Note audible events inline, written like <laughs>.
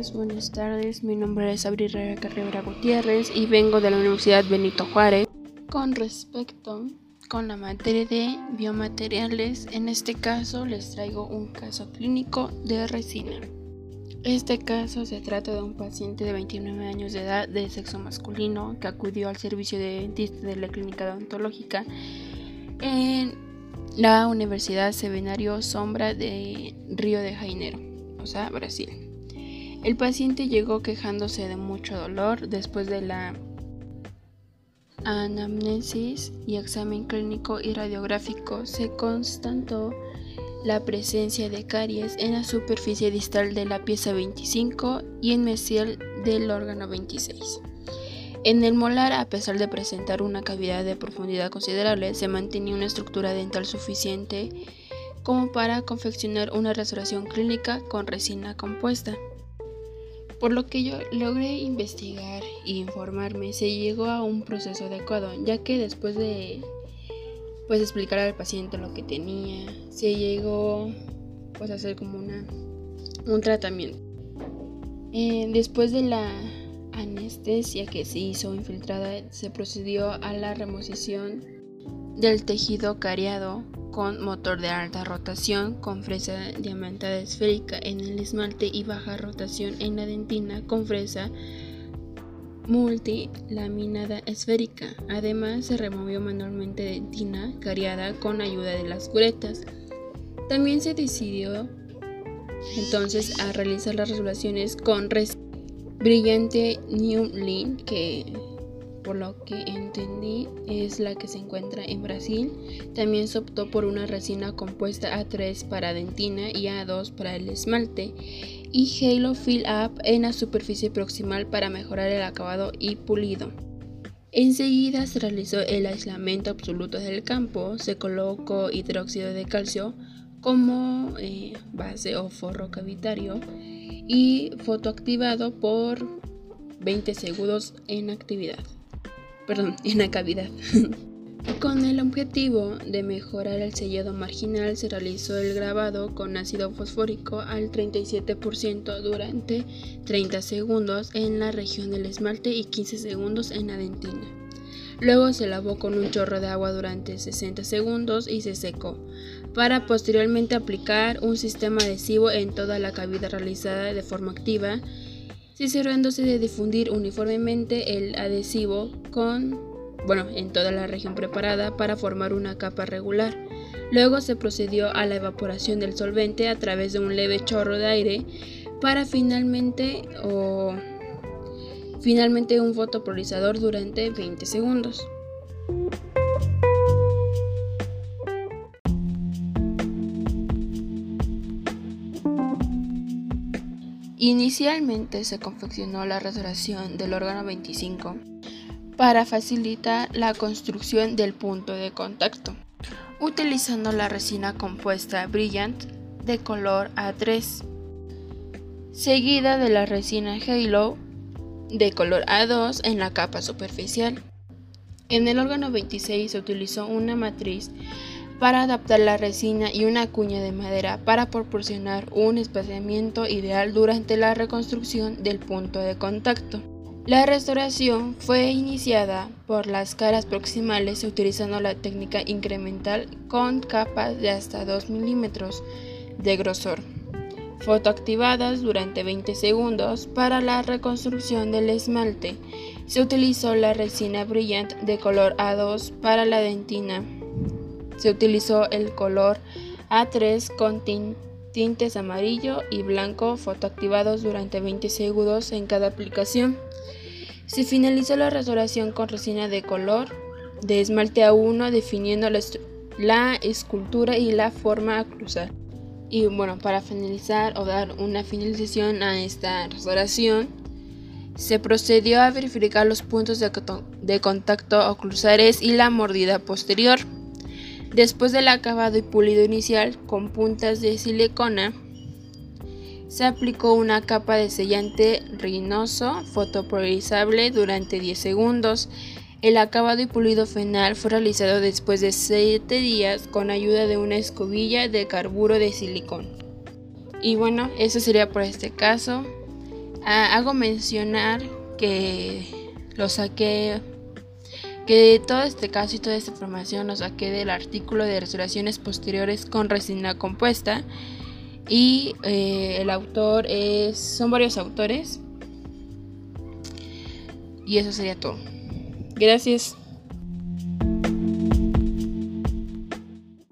días, buenas tardes. Mi nombre es Abril Carrera Gutiérrez y vengo de la Universidad Benito Juárez. Con respecto con la materia de biomateriales, en este caso les traigo un caso clínico de resina. Este caso se trata de un paciente de 29 años de edad de sexo masculino que acudió al servicio de dentista de la clínica odontológica en la Universidad Seminario Sombra de Río de Janeiro, o sea, Brasil. El paciente llegó quejándose de mucho dolor después de la anamnesis y examen clínico y radiográfico se constató la presencia de caries en la superficie distal de la pieza 25 y en mesial del órgano 26. En el molar, a pesar de presentar una cavidad de profundidad considerable, se mantenía una estructura dental suficiente como para confeccionar una restauración clínica con resina compuesta. Por lo que yo logré investigar e informarme, se llegó a un proceso adecuado, ya que después de pues explicar al paciente lo que tenía, se llegó pues a hacer como una un tratamiento. Eh, después de la anestesia que se hizo infiltrada, se procedió a la remoción del tejido cariado con motor de alta rotación con fresa diamantada esférica en el esmalte y baja rotación en la dentina con fresa multilaminada esférica. Además, se removió manualmente dentina cariada con ayuda de las curetas. También se decidió entonces a realizar las resoluciones con brillante New Link que por lo que entendí es la que se encuentra en Brasil. También se optó por una resina compuesta A3 para dentina y A2 para el esmalte y Halo Fill Up en la superficie proximal para mejorar el acabado y pulido. Enseguida se realizó el aislamiento absoluto del campo, se colocó hidróxido de calcio como eh, base o forro cavitario y fotoactivado por 20 segundos en actividad perdón, <laughs> en la cavidad. Con el objetivo de mejorar el sellado marginal se realizó el grabado con ácido fosfórico al 37% durante 30 segundos en la región del esmalte y 15 segundos en la dentina. Luego se lavó con un chorro de agua durante 60 segundos y se secó, para posteriormente aplicar un sistema adhesivo en toda la cavidad realizada de forma activa cerrándose de difundir uniformemente el adhesivo con, bueno, en toda la región preparada para formar una capa regular. Luego se procedió a la evaporación del solvente a través de un leve chorro de aire para finalmente o finalmente un fotopolarizador durante 20 segundos. Inicialmente se confeccionó la restauración del órgano 25 para facilitar la construcción del punto de contacto, utilizando la resina compuesta Brilliant de color A3, seguida de la resina Halo de color A2 en la capa superficial. En el órgano 26 se utilizó una matriz para adaptar la resina y una cuña de madera para proporcionar un espaciamiento ideal durante la reconstrucción del punto de contacto. La restauración fue iniciada por las caras proximales utilizando la técnica incremental con capas de hasta 2 milímetros de grosor, fotoactivadas durante 20 segundos para la reconstrucción del esmalte. Se utilizó la resina brillante de color A2 para la dentina se utilizó el color A3 con tintes amarillo y blanco fotoactivados durante 20 segundos en cada aplicación. Se finalizó la restauración con resina de color de esmalte A1 definiendo la, escultura y la forma cruzar. Y bueno, para finalizar o dar una finalización a esta restauración, se procedió a verificar los puntos de, de contacto oclusales y la mordida posterior. Después del acabado y pulido inicial con puntas de silicona, se aplicó una capa de sellante rinoso fotopolarizable durante 10 segundos. El acabado y pulido final fue realizado después de 7 días con ayuda de una escobilla de carburo de silicón. Y bueno, eso sería por este caso. Ah, hago mencionar que lo saqué, que todo este caso y toda esta información lo saqué del artículo de restauraciones posteriores con resina compuesta y eh, el autor es, son varios autores y eso sería todo. Gracias.